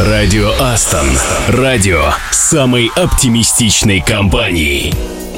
Радио Астон. Радио самой оптимистичной компании.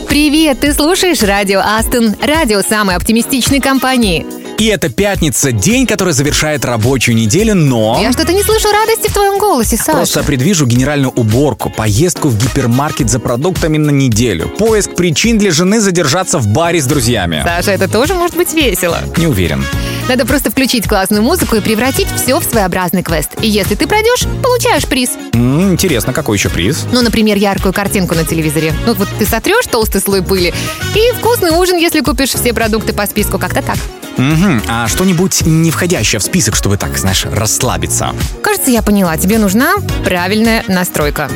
Привет, ты слушаешь Радио Астон, радио самой оптимистичной компании. И это пятница, день, который завершает рабочую неделю, но... Я что-то не слышу радости в твоем голосе, Саша. Просто предвижу генеральную уборку, поездку в гипермаркет за продуктами на неделю, поиск причин для жены задержаться в баре с друзьями. Саша, это тоже может быть весело. Не уверен. Надо просто включить классную музыку и превратить все в своеобразный квест. И если ты пройдешь, получаешь приз. М, интересно, какой еще приз? Ну, например, яркую картинку на телевизоре. Ну, вот ты сотрешь толстый слой пыли. И вкусный ужин, если купишь все продукты по списку. Как-то так. Мгм. А что-нибудь не входящее в список, чтобы так, знаешь, расслабиться? Кажется, я поняла. Тебе нужна правильная настройка.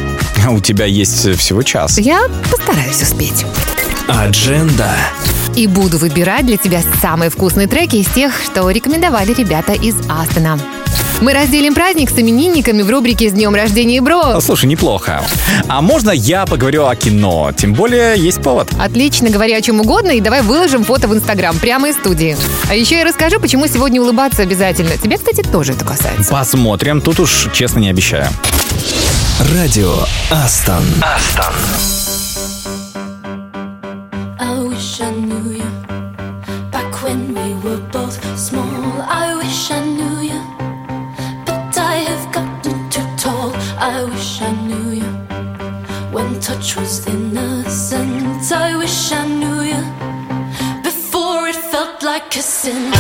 А У тебя есть всего час. Я постараюсь успеть. Адженда. И буду выбирать для тебя самые вкусные треки из тех, что рекомендовали ребята из Астона. Мы разделим праздник с именинниками в рубрике «С днем рождения, бро». А, Слушай, неплохо. А можно я поговорю о кино? Тем более есть повод. Отлично, говори о чем угодно и давай выложим фото в Инстаграм прямо из студии. А еще я расскажу, почему сегодня улыбаться обязательно. Тебе, кстати, тоже это касается. Посмотрим, тут уж честно не обещаю. Радио Астон. I touch was innocent. I wish I knew you before it felt like a sin.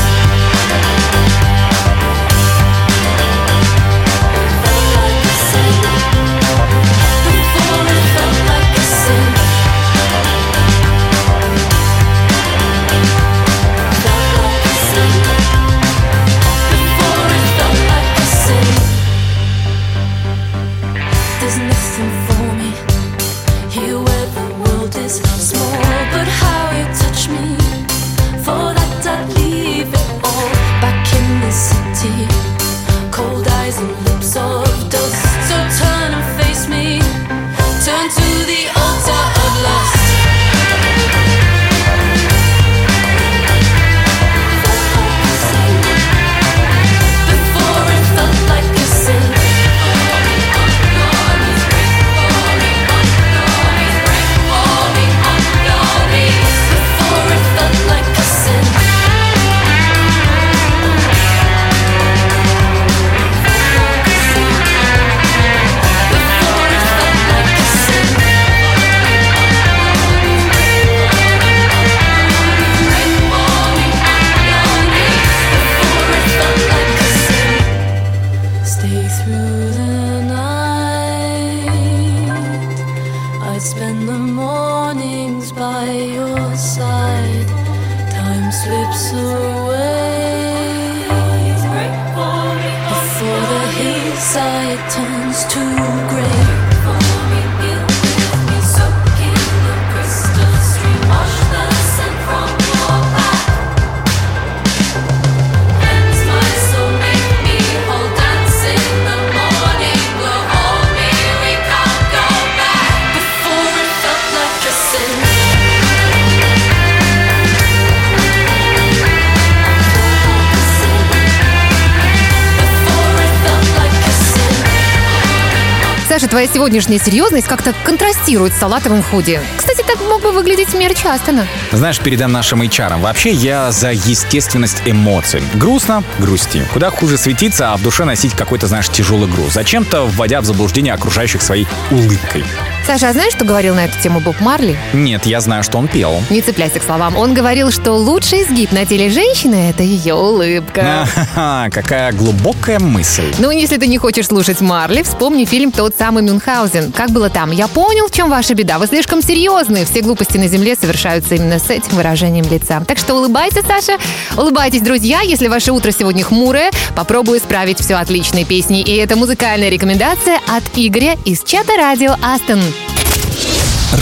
Твоя сегодняшняя серьезность как-то контрастирует с салатовым худи. Кстати, так бы выглядеть мерч Астона. Знаешь, передам нашим HR. Вообще, я за естественность эмоций. Грустно? Грусти. Куда хуже светиться, а в душе носить какой-то, знаешь, тяжелый груз. Зачем-то вводя в заблуждение окружающих своей улыбкой. Саша, а знаешь, что говорил на эту тему Боб Марли? Нет, я знаю, что он пел. Не цепляйся к словам. Он говорил, что лучший изгиб на теле женщины – это ее улыбка. Ха-ха, какая глубокая мысль. Ну, если ты не хочешь слушать Марли, вспомни фильм «Тот самый Мюнхгаузен». Как было там? Я понял, в чем ваша беда. Вы слишком серьезны. Все глупости на земле совершаются именно с этим выражением лица. Так что улыбайся, Саша. Улыбайтесь, друзья. Если ваше утро сегодня хмурое, попробую исправить все отличной песней. И это музыкальная рекомендация от Игоря из чата радио Астон.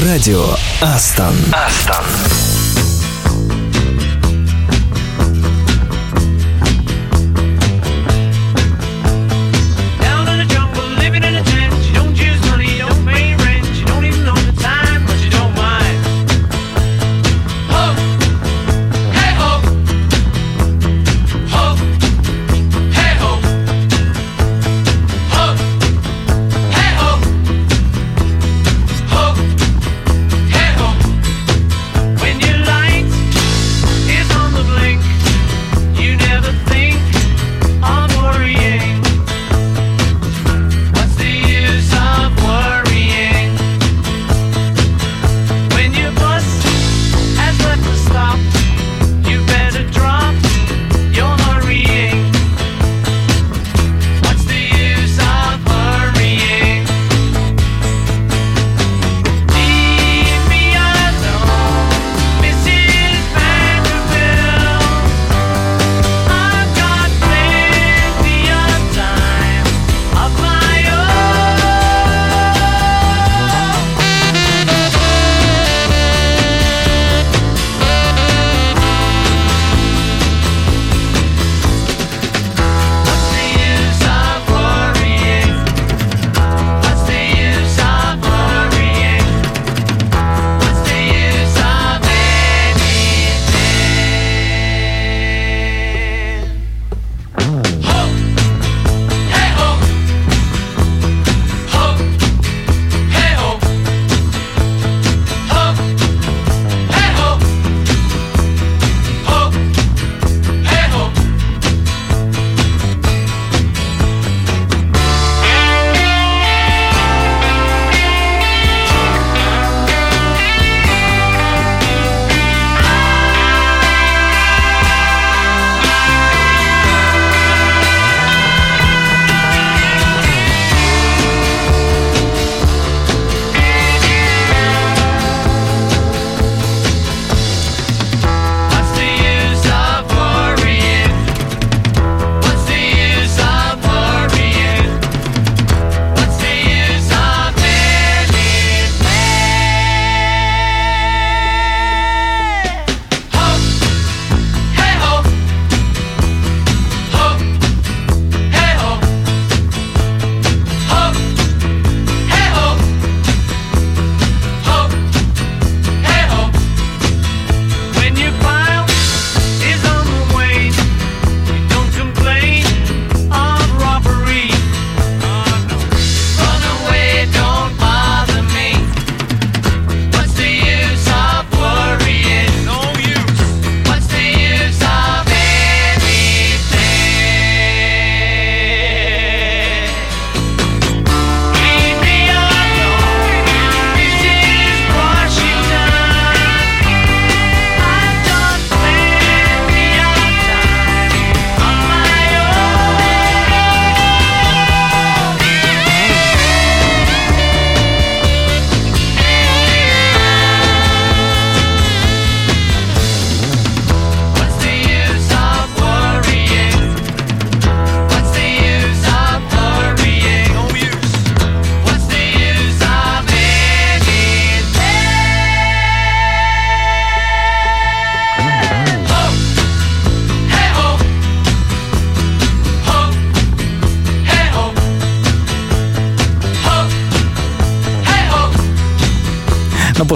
Радио Астон. Астон.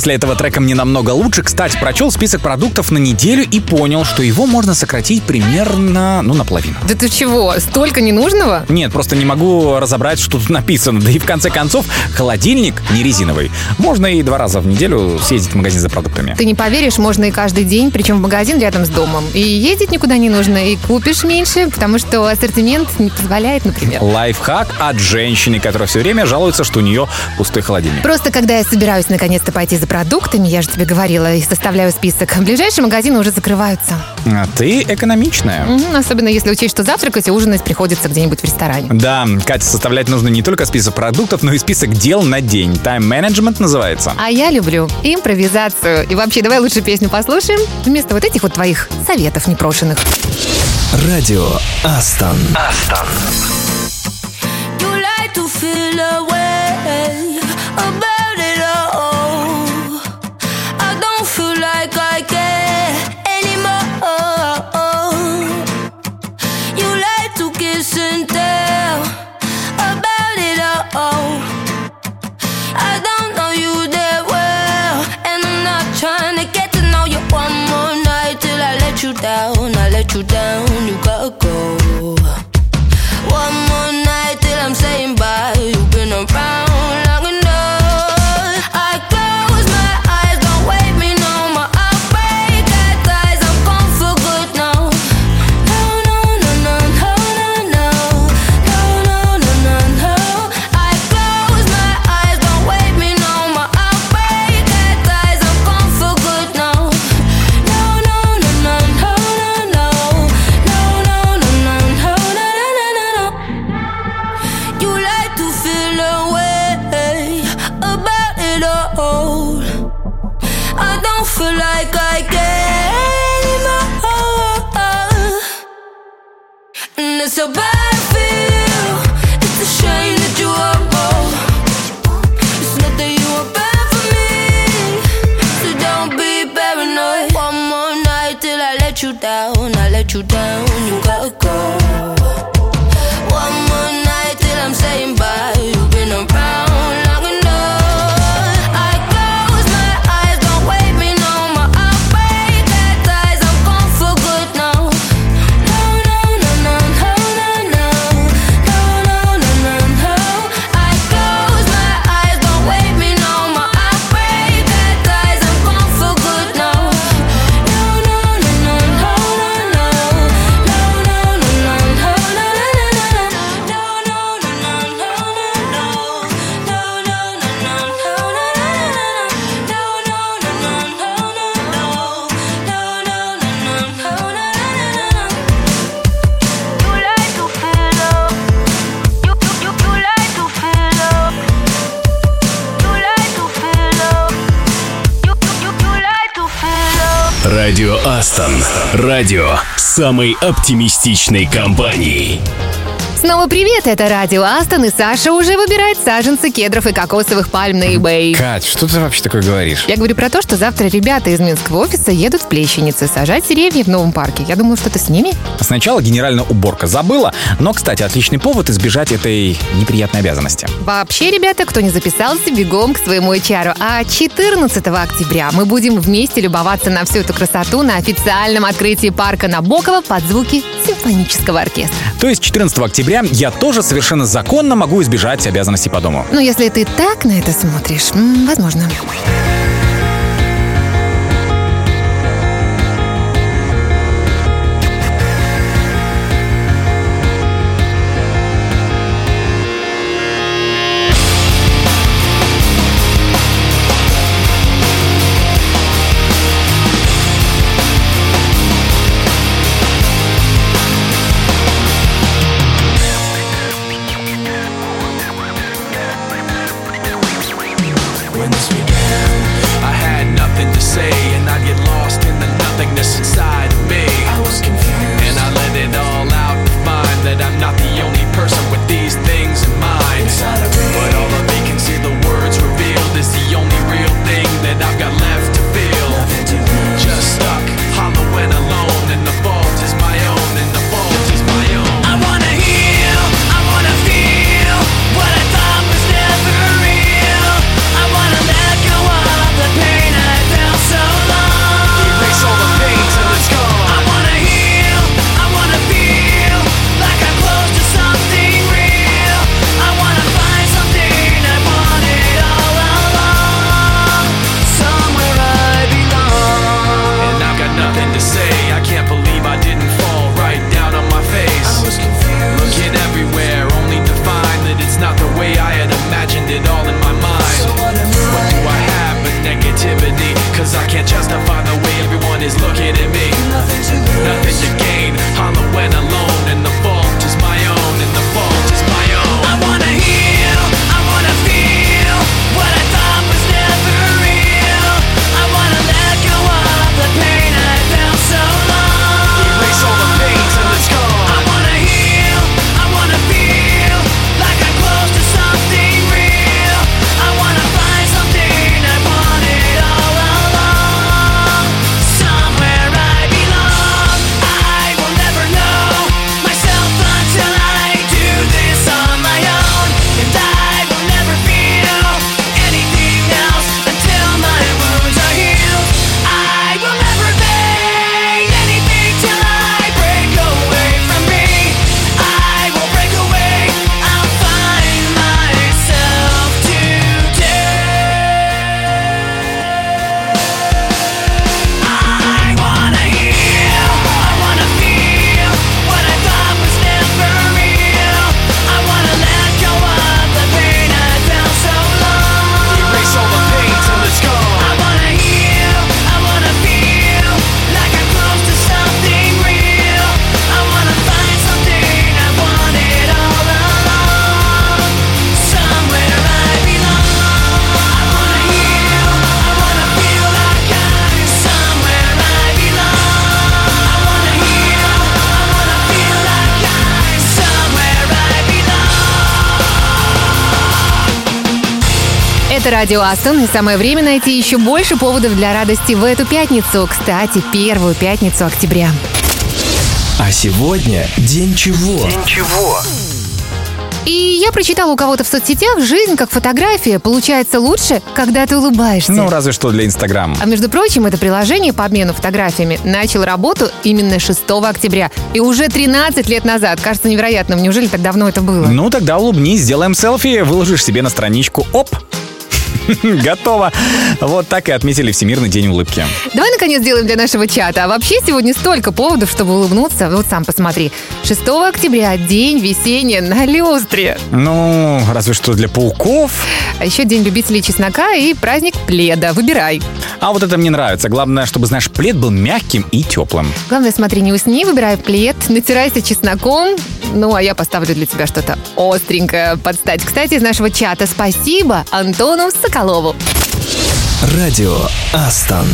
После этого трека мне намного лучше. Кстати, прочел список продуктов на неделю и понял, что его можно сократить примерно, ну, наполовину. Да ты чего, столько ненужного? Нет, просто не могу разобрать, что тут написано. Да и в конце концов, холодильник не резиновый. Можно и два раза в неделю съездить в магазин за продуктами. Ты не поверишь, можно и каждый день, причем в магазин рядом с домом. И ездить никуда не нужно, и купишь меньше, потому что ассортимент не позволяет, например. Лайфхак от женщины, которая все время жалуется, что у нее пустой холодильник. Просто когда я собираюсь наконец-то пойти за продуктами, я же тебе говорила, и составляю список, ближайшие магазины уже закрываются. А ты экономичная. Мгм, Особенно если учесть, что завтракать и ужинать приходится где-нибудь в ресторане. Да, Катя, составлять нужно не только список продуктов, но и список дел на день. Тайм-менеджмент называется. А я люблю импровизацию. И вообще, давай лучше песню послушаем, вместо вот этих вот твоих советов непрошенных. Радио Астон. Астон. You like to feel away Радио самой оптимистичной компании. Снова привет, это радио Астон, и Саша уже выбирает саженцы кедров и кокосовых пальм на eBay. Кать, что ты вообще такое говоришь? Я говорю про то, что завтра ребята из Минского офиса едут в Плещенице сажать деревья в новом парке. Я думаю, что ты с ними. Сначала генеральная уборка забыла, но, кстати, отличный повод избежать этой неприятной обязанности. Вообще, ребята, кто не записался, бегом к своему HR. А 14 октября мы будем вместе любоваться на всю эту красоту на официальном открытии парка Набокова под звуки симфонического оркестра. То есть 14 октября я тоже совершенно законно могу избежать обязанностей по дому. Ну, если ты так на это смотришь, возможно. Радио Астон, и самое время найти еще больше поводов для радости в эту пятницу. Кстати, первую пятницу октября. А сегодня день чего? И я прочитала у кого-то в соцсетях, жизнь как фотография получается лучше, когда ты улыбаешься. Ну, разве что для Инстаграма. А между прочим, это приложение по обмену фотографиями начал работу именно 6 октября. И уже 13 лет назад. Кажется невероятным. Неужели так давно это было? Ну, тогда улыбнись, сделаем селфи, выложишь себе на страничку. Оп! Готово. Вот так и отметили Всемирный день улыбки. Давай, наконец, сделаем для нашего чата. А вообще сегодня столько поводов, чтобы улыбнуться. Вот сам посмотри. 6 октября – день весенния на люстре. Ну, разве что для пауков. А еще день любителей чеснока и праздник пледа. Выбирай. А вот это мне нравится. Главное, чтобы, знаешь, плед был мягким и теплым. Главное, смотри, не усни, выбирай плед, натирайся чесноком. Ну, а я поставлю для тебя что-то остренькое подстать. Кстати, из нашего чата спасибо Антону Соколову. Радио Астон.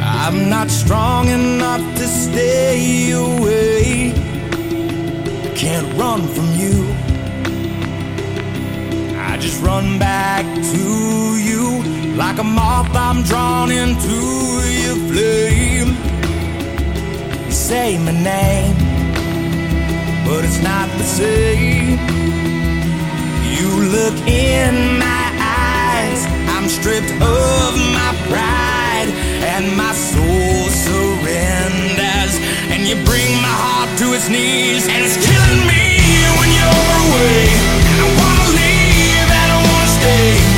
I'm not strong enough to stay away. Can't run from you. Just run back to you like a moth. I'm drawn into your flame. You say my name, but it's not the same. You look in my eyes. I'm stripped of my pride, and my soul surrenders. And you bring my heart to its knees, and it's killing me when you're away. Hey!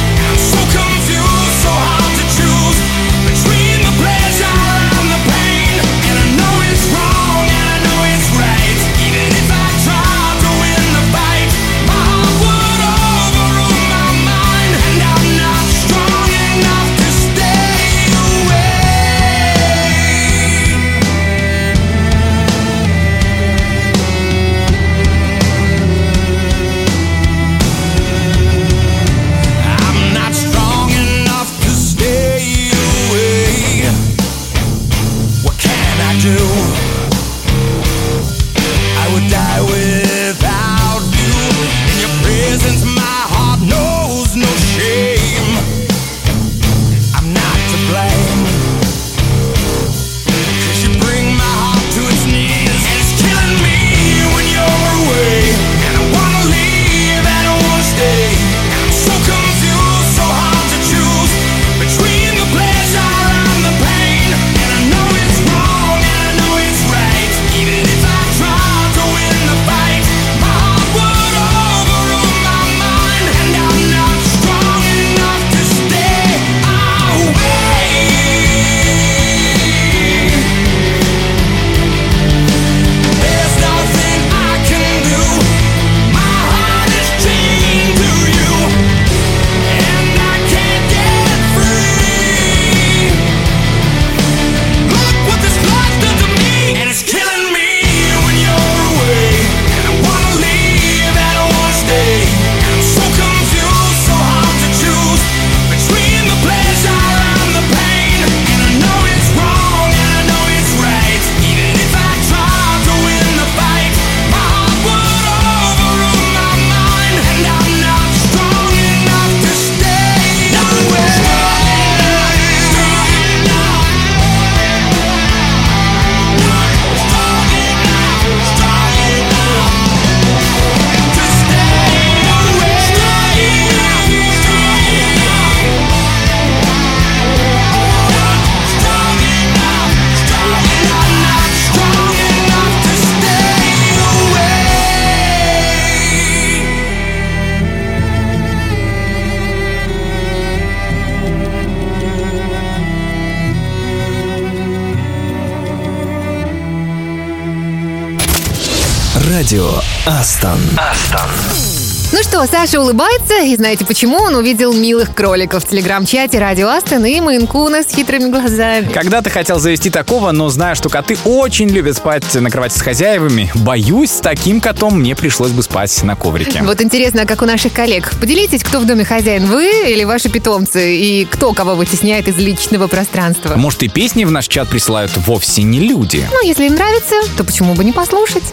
Саша улыбается, и знаете почему? Он увидел милых кроликов в телеграм-чате Радио Астон и Майнкуна с хитрыми глазами. Когда ты хотел завести такого, но зная, что коты очень любят спать на кровати с хозяевами, боюсь, с таким котом мне пришлось бы спать на коврике. Вот интересно, а как у наших коллег. Поделитесь, кто в доме хозяин, вы или ваши питомцы, и кто кого вытесняет из личного пространства. Может, и песни в наш чат присылают вовсе не люди. Ну, если им нравится, то почему бы не послушать?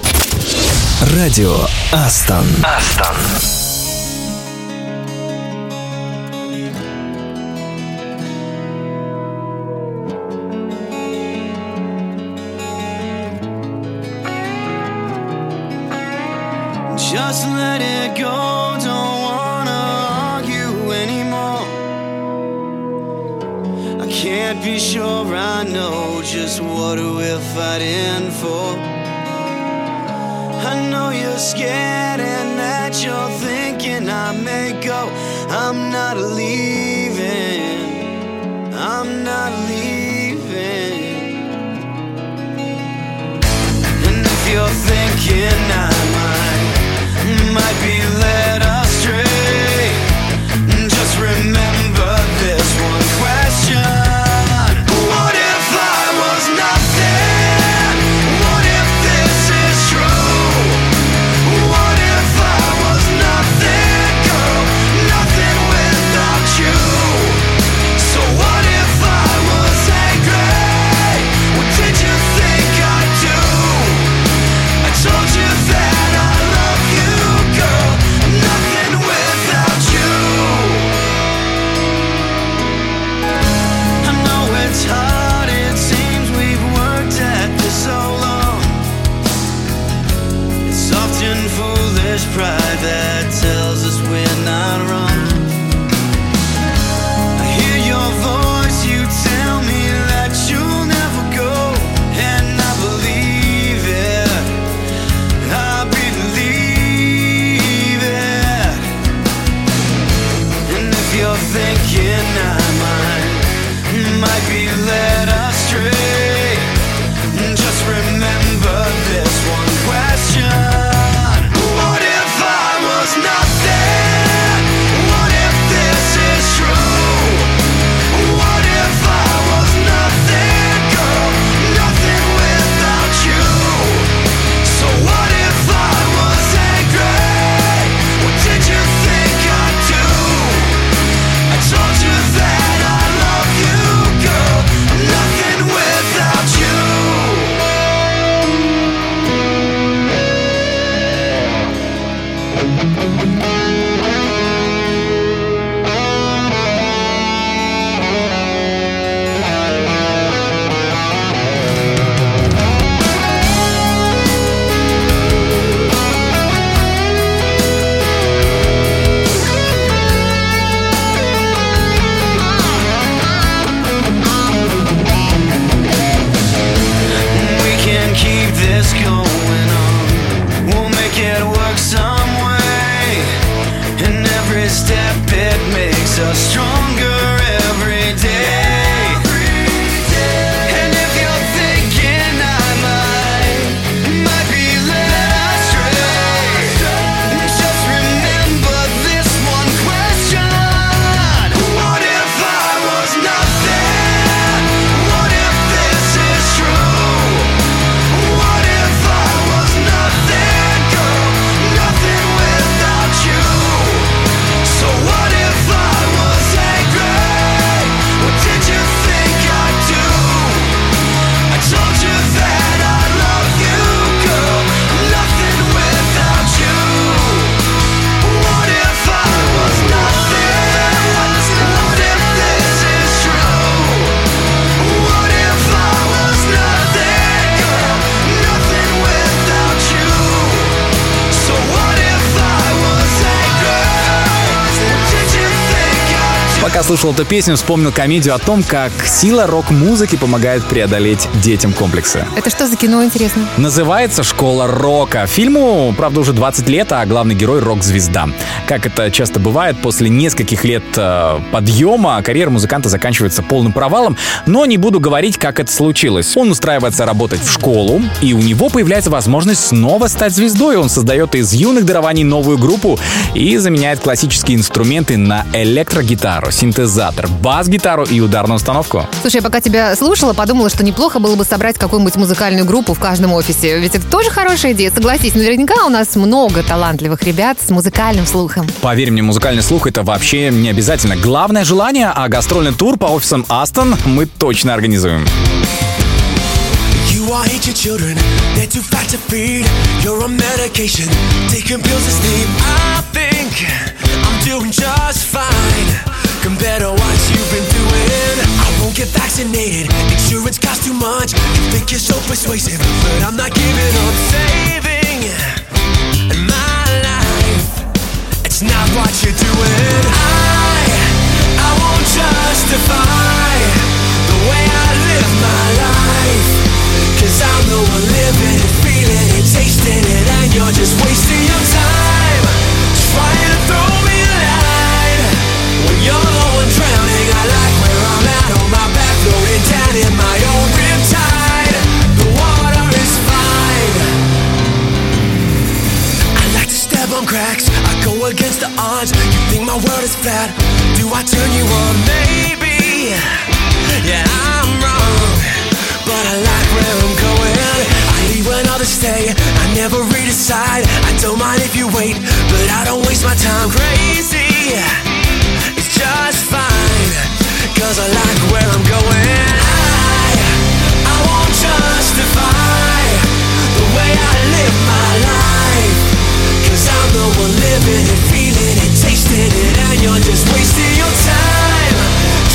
Радио Астон. Астон. fighting private Пока слушал эту песню, вспомнил комедию о том, как сила рок-музыки помогает преодолеть детям комплексы. Это что за кино, интересно? Называется «Школа рока». Фильму, правда, уже 20 лет, а главный герой — рок-звезда. Как это часто бывает, после нескольких лет э, подъема карьера музыканта заканчивается полным провалом, но не буду говорить, как это случилось. Он устраивается работать в школу, и у него появляется возможность снова стать звездой. Он создает из юных дарований новую группу и заменяет классические инструменты на электрогитару, синтезатор, бас-гитару и ударную установку. Слушай, я пока тебя слушала, подумала, что неплохо было бы собрать какую-нибудь музыкальную группу в каждом офисе. Ведь это тоже хорошая идея, согласись. Наверняка у нас много талантливых ребят с музыкальным слухом. Поверь мне, музыкальный слух это вообще не обязательно. Главное желание, а гастрольный тур по офисам Астон мы точно организуем. You all hate your children, they're too fat to feed. You're on medication, taking pills to sleep. I think I'm doing just fine compared to what you've been doing. I won't get vaccinated, insurance costs too much. You think you're so persuasive, but I'm not giving up saving my life. It's not what you're doing. I, I won't justify the way I live my life. Cause I'm the one living it, feeling it, tasting it, and you're just wasting your time. You think my world is flat? Do I turn you on? Maybe. Yeah, I'm wrong, but I like where I'm going. I leave when others stay. I never redecide. I don't mind if you wait, but I don't waste my time. Crazy. It's just fine, cause I like where I'm going. I, I won't justify the way I live my life. Cause I'm the one living it, tasting it, and you're just wasting your time.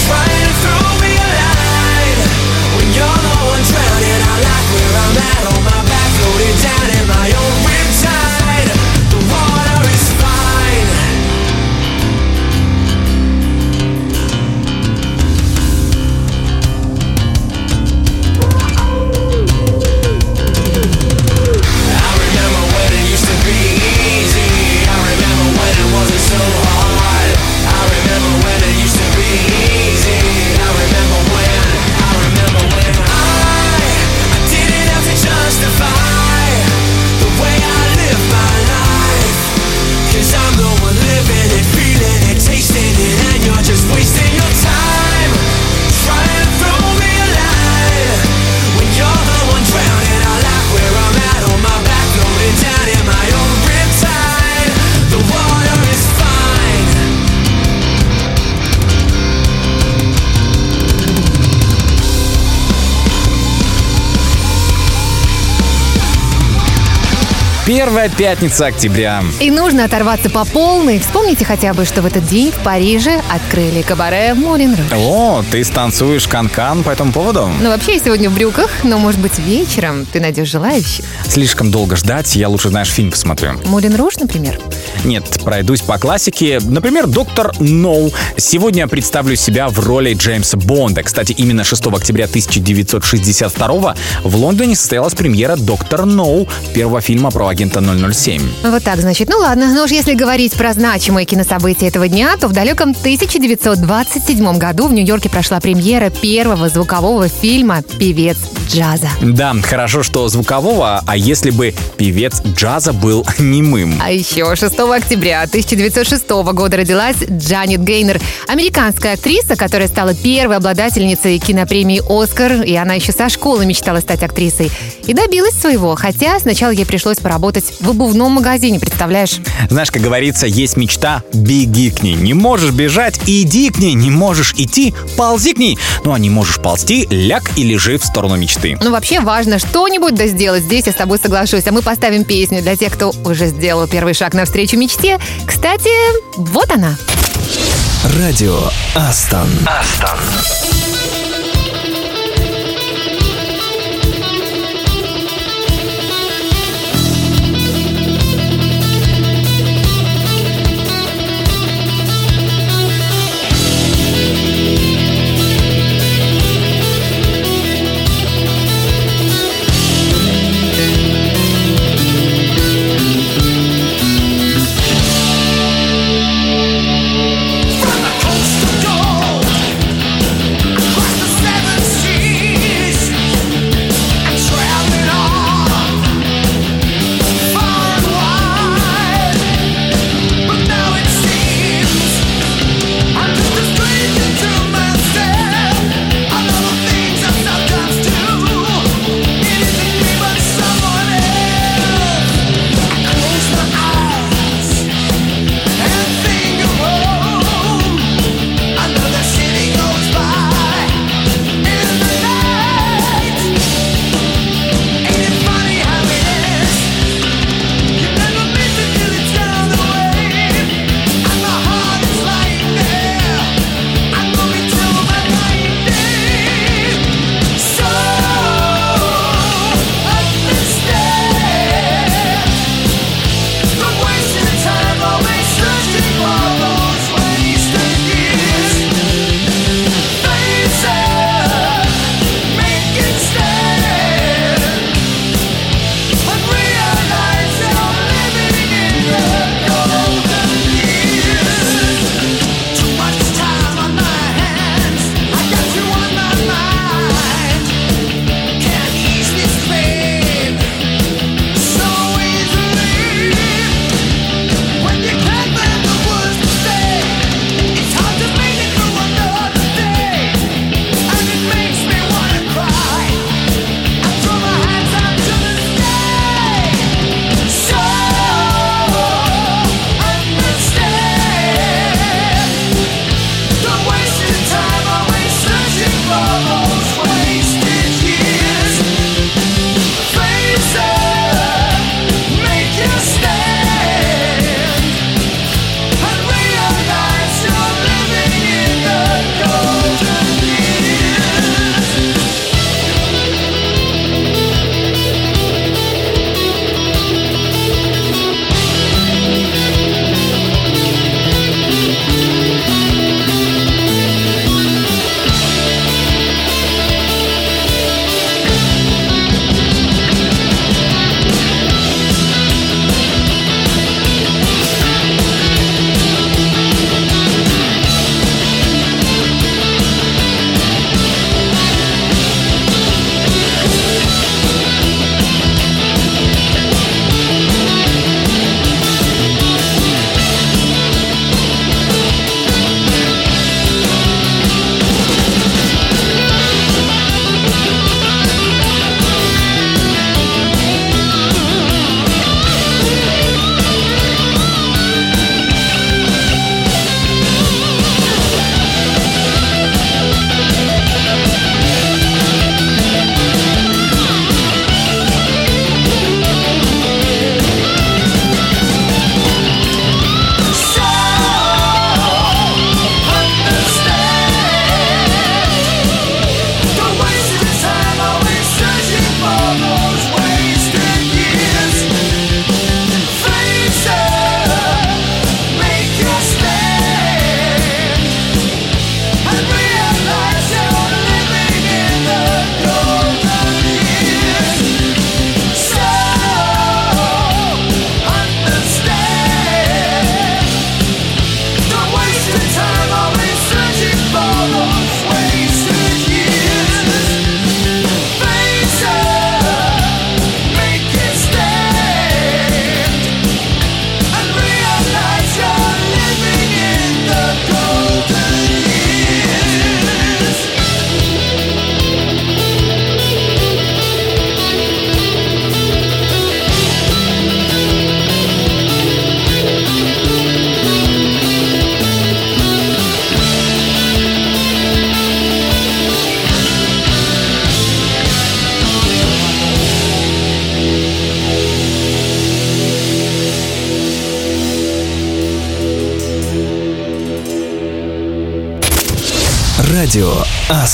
Trying to throw me a line when you're the one drowning. I like where I'm at on my back, floating down in my own Первая пятница октября. И нужно оторваться по полной. Вспомните хотя бы, что в этот день в Париже открыли кабаре Мулин Руж. О, ты станцуешь канкан по этому поводу? Ну, вообще, я сегодня в брюках, но, может быть, вечером ты найдешь желающих. Слишком долго ждать, я лучше, знаешь, фильм посмотрю. Мулин Руж, например. Нет, пройдусь по классике. Например, «Доктор Ноу». Сегодня представлю себя в роли Джеймса Бонда. Кстати, именно 6 октября 1962 в Лондоне состоялась премьера «Доктор Ноу», первого фильма про агента 007. Вот так, значит. Ну ладно, но уж если говорить про значимые кинособытия этого дня, то в далеком 1927 году в Нью-Йорке прошла премьера первого звукового фильма «Певец джаза». Да, хорошо, что звукового, а если бы певец джаза был немым? А еще 6 октября 1906 года родилась Джанет Гейнер, американская актриса, которая стала первой обладательницей кинопремии «Оскар», и она еще со школы мечтала стать актрисой. И добилась своего, хотя сначала ей пришлось поработать в обувном магазине, представляешь? Знаешь, как говорится, есть мечта, беги к ней. Не можешь бежать, иди к ней. Не можешь идти, ползи к ней. Ну, а не можешь ползти, ляг и лежи в сторону мечты. Ну, вообще важно что-нибудь да сделать. Здесь я с тобой соглашусь. А мы поставим песню для тех, кто уже сделал первый шаг навстречу мечте. Кстати, вот она. Радио Астон. Астон.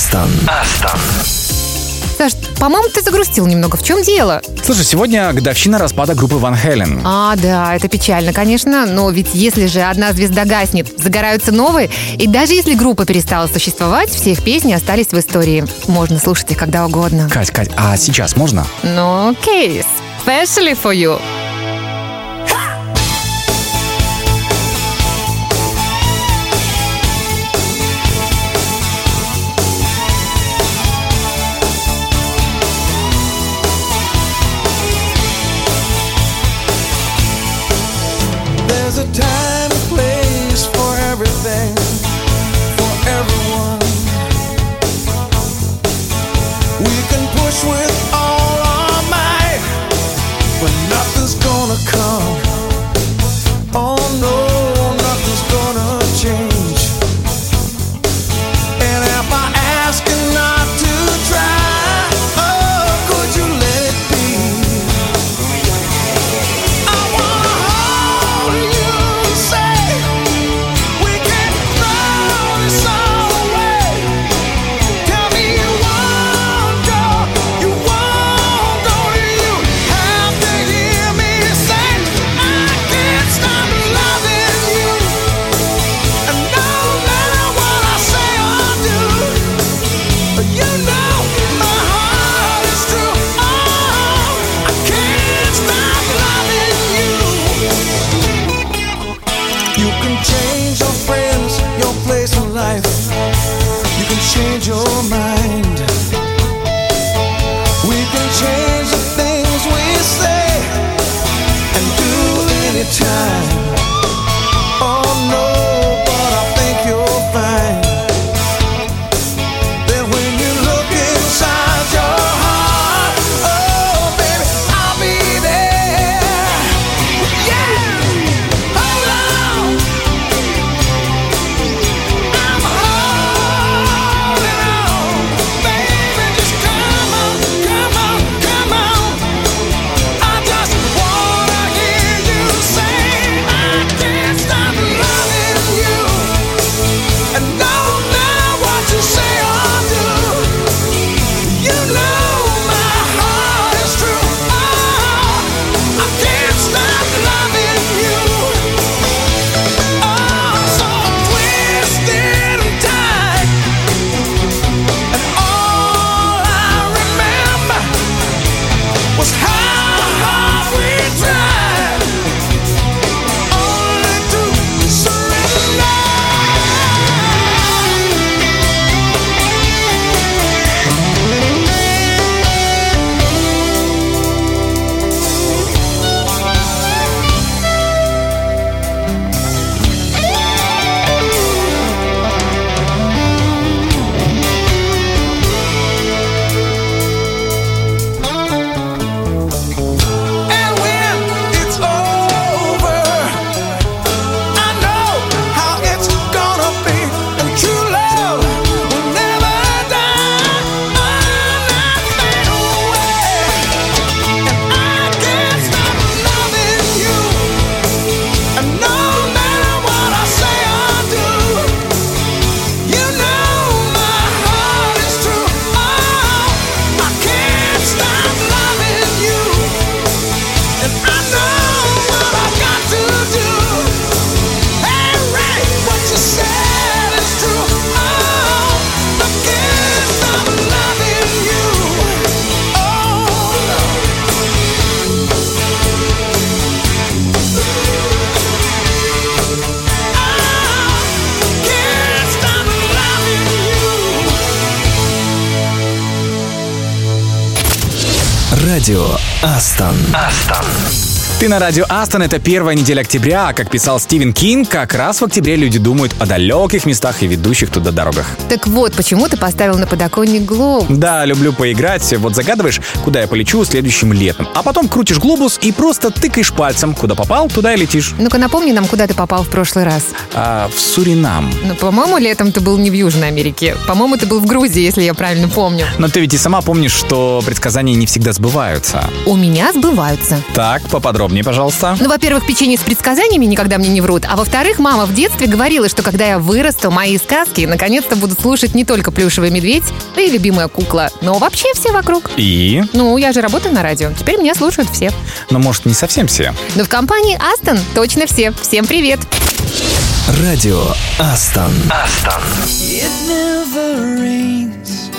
Астон. Астон. Саш, по-моему, ты загрустил немного. В чем дело? Слушай, сегодня годовщина распада группы Ван Хелен. А, да, это печально, конечно, но ведь если же одна звезда гаснет, загораются новые, и даже если группа перестала существовать, все их песни остались в истории. Можно слушать их когда угодно. Кать, Кать, а сейчас можно? Ну, окей, especially for you. There's a time Ты на радио Астон, это первая неделя октября, а как писал Стивен Кинг, как раз в октябре люди думают о далеких местах и ведущих туда дорогах. Так вот, почему ты поставил на подоконник глобус? Да, люблю поиграть. Вот загадываешь, куда я полечу следующим летом. А потом крутишь глобус и просто тыкаешь пальцем. Куда попал, туда и летишь. Ну-ка напомни нам, куда ты попал в прошлый раз. А, в Суринам. Ну, по-моему, летом ты был не в Южной Америке. По-моему, ты был в Грузии, если я правильно помню. Но ты ведь и сама помнишь, что предсказания не всегда сбываются. У меня сбываются. Так, поподробнее. Подробнее, пожалуйста. Ну, во-первых, печенье с предсказаниями никогда мне не врут. А во-вторых, мама в детстве говорила, что когда я вырасту, мои сказки наконец-то будут слушать не только плюшевый медведь, да и любимая кукла, но вообще все вокруг. И? Ну, я же работаю на радио. Теперь меня слушают все. Ну, может, не совсем все. Но в компании Астон точно все. Всем привет! Радио Астон. Астон. It never rains,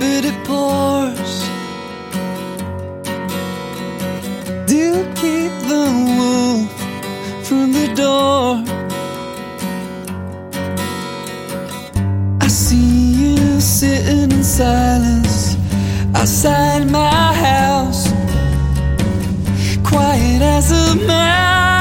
but it pours. Do keep wolf from the door. I see you sitting in silence outside my house, quiet as a mouse.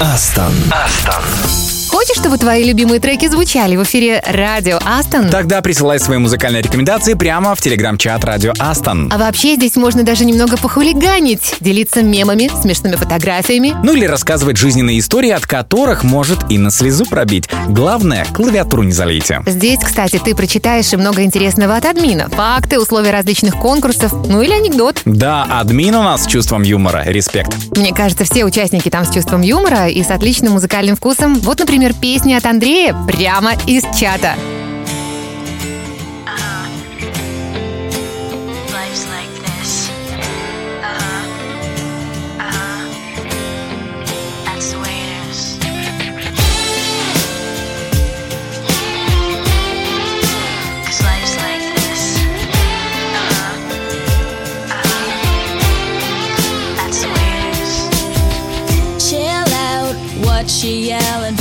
Астон. Астон. Хочешь, чтобы твои любимые треки звучали в эфире радио Астон? Тогда присылай свои музыкальные рекомендации прямо в телеграм-чат Радио Астон. А вообще здесь можно даже немного похулиганить, делиться мемами, смешными фотографиями. Ну или рассказывать жизненные истории, от которых может и на слезу пробить. Главное, клавиатуру не залейте. Здесь, кстати, ты прочитаешь и много интересного от админа. Факты, условия различных конкурсов, ну или анекдот. Да, админ у нас с чувством юмора. Респект. Мне кажется, все участники там с чувством юмора и с отличным музыкальным вкусом. Вот, например, песни от Андрея прямо из чата. she yelling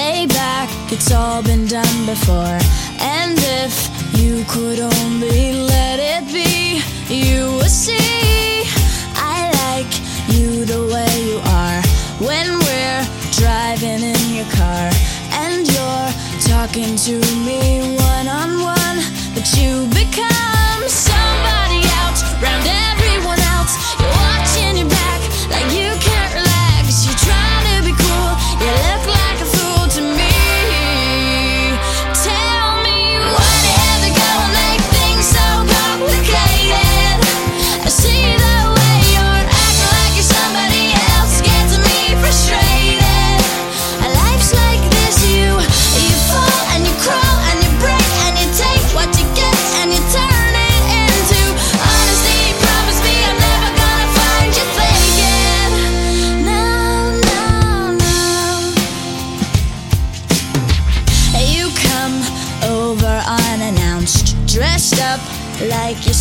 Lay back, it's all been done before. And if you could only let it be, you would see. I like you the way you are when we're driving in your car. And you're talking to me one on one, but you become somebody else, round everyone else. You're watching your back like you can.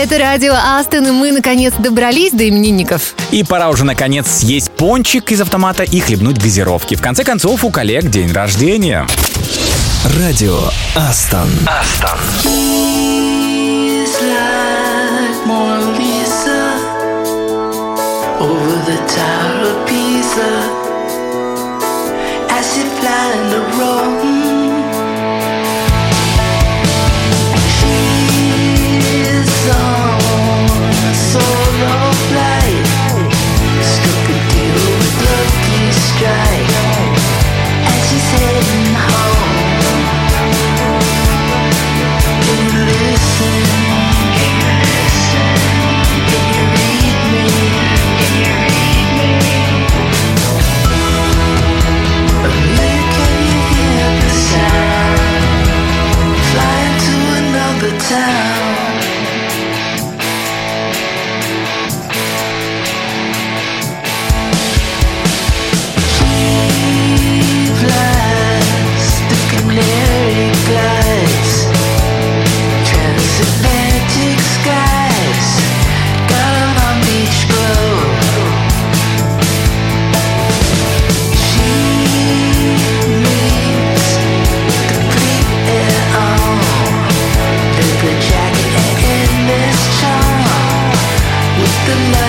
Это радио Астон, и мы, наконец, добрались до именинников. И пора уже, наконец, съесть пончик из автомата и хлебнуть газировки. В конце концов, у коллег день рождения. Радио Астон. Астон. the night.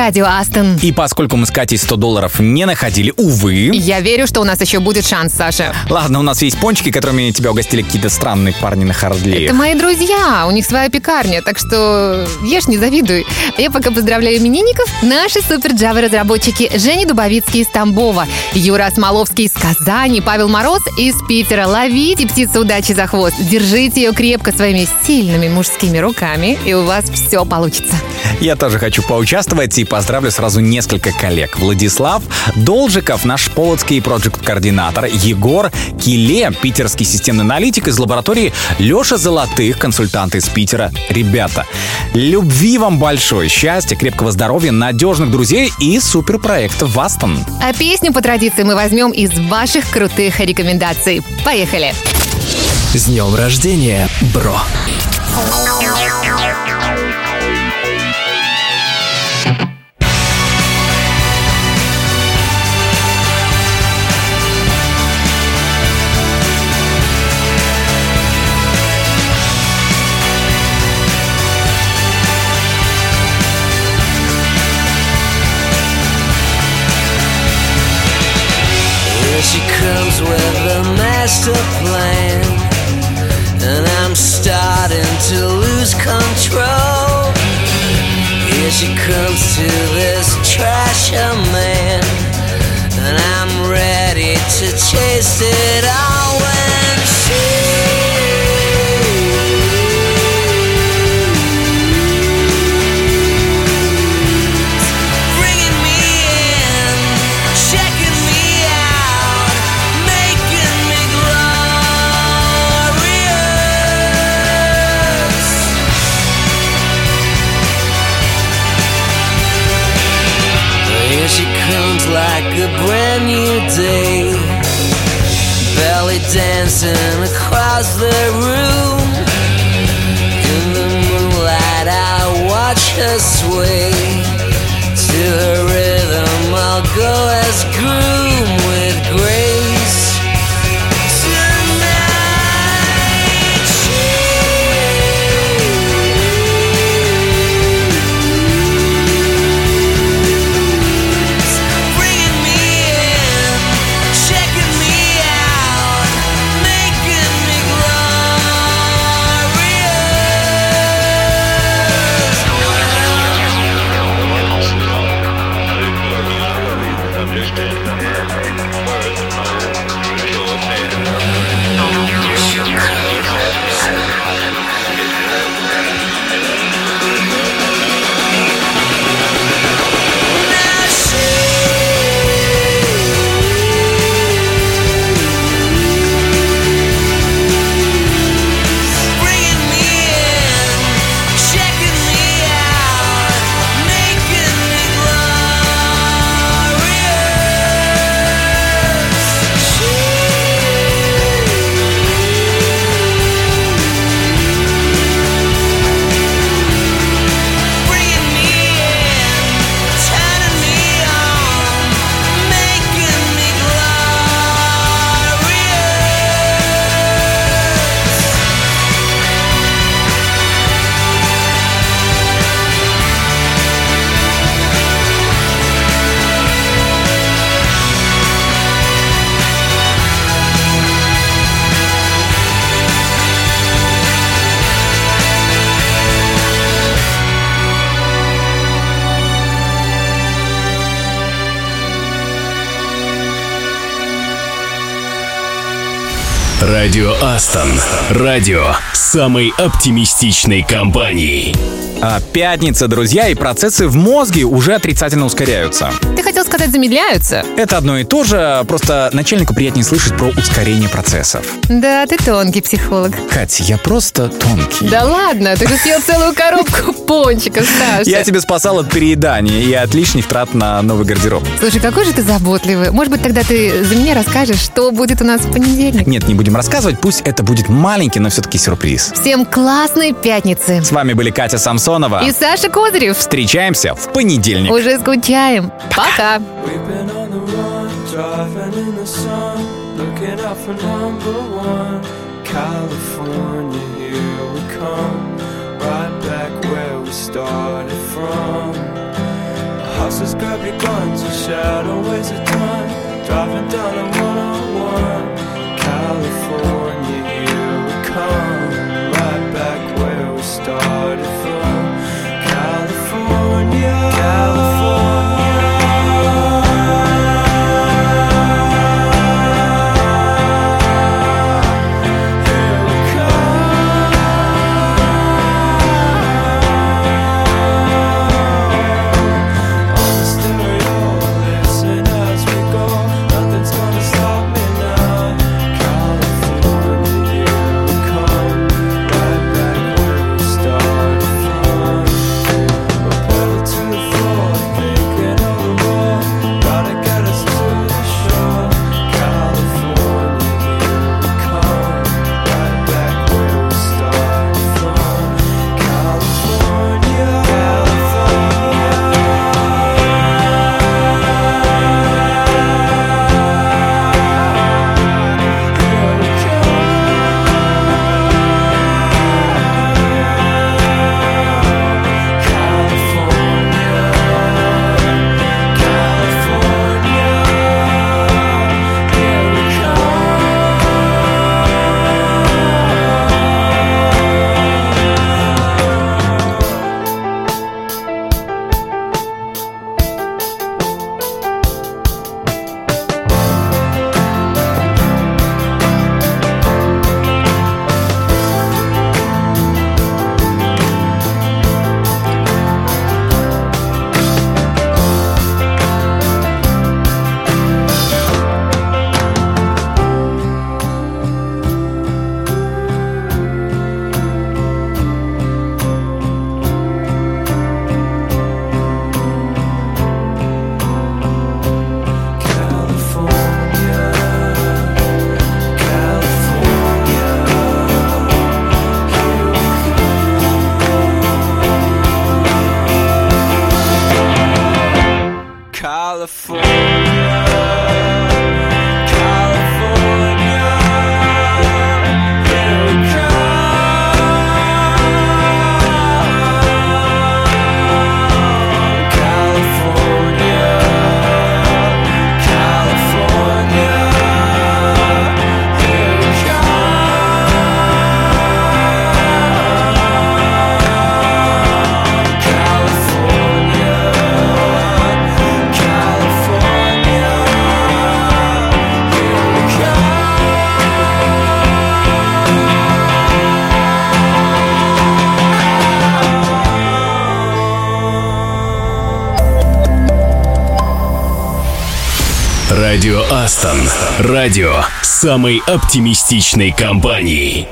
Радио Астон. И поскольку мы с Катей 100 долларов не находили, увы... Я верю, что у нас еще будет шанс, Саша. Ладно, у нас есть пончики, которыми тебя угостили какие-то странные парни на Хардлее. Это мои друзья, у них своя пекарня, так что ешь, не завидуй. Я пока поздравляю именинников. Наши супер Java разработчики Женя Дубовицкий из Тамбова, Юра Смоловский из Казани, Павел Мороз из Питера. Ловите птицу удачи за хвост, держите ее крепко своими сильными мужскими руками, и у вас все получится. Я тоже хочу поучаствовать и поздравлю сразу несколько коллег. Владислав Должиков, наш полоцкий проект-координатор, Егор Киле, питерский системный аналитик из лаборатории, Леша Золотых, консультант из Питера. Ребята, любви вам большое, счастья, крепкого здоровья, надежных друзей и суперпроектов в Астон. А песню по традиции мы возьмем из ваших крутых рекомендаций. Поехали! С днем рождения, бро! With a master plan, and I'm starting to lose control. Here she comes to this trasher man, and I'm ready to chase it all when day, belly dancing across the room. In the moonlight, I watch her sway. To her rhythm, I'll go as groom with grace. Радио самой оптимистичной компании. А, пятница, друзья, и процессы в мозге уже отрицательно ускоряются. Ты хотел сказать, замедляются? Это одно и то же, просто начальнику приятнее слышать про ускорение процессов. Да, ты тонкий психолог. Катя, я просто тонкий. Да ладно, ты же съел целую коробку пончиков, Саша. Я тебя спасал от переедания и от лишних трат на новый гардероб. Слушай, какой же ты заботливый. Может быть, тогда ты за меня расскажешь, что будет у нас в понедельник? Нет, не будем рассказывать, пусть это будет маленький, но все-таки сюрприз. Всем классной пятницы. С вами были Катя Самсонова. И Саша Козырев. Встречаемся в понедельник. Уже скучаем. Пока. Driving in the sun, looking out for number one. Started from. Hustlers grab your guns, your shadow weighs a ton, driving down the Астон. Радио самой оптимистичной компании.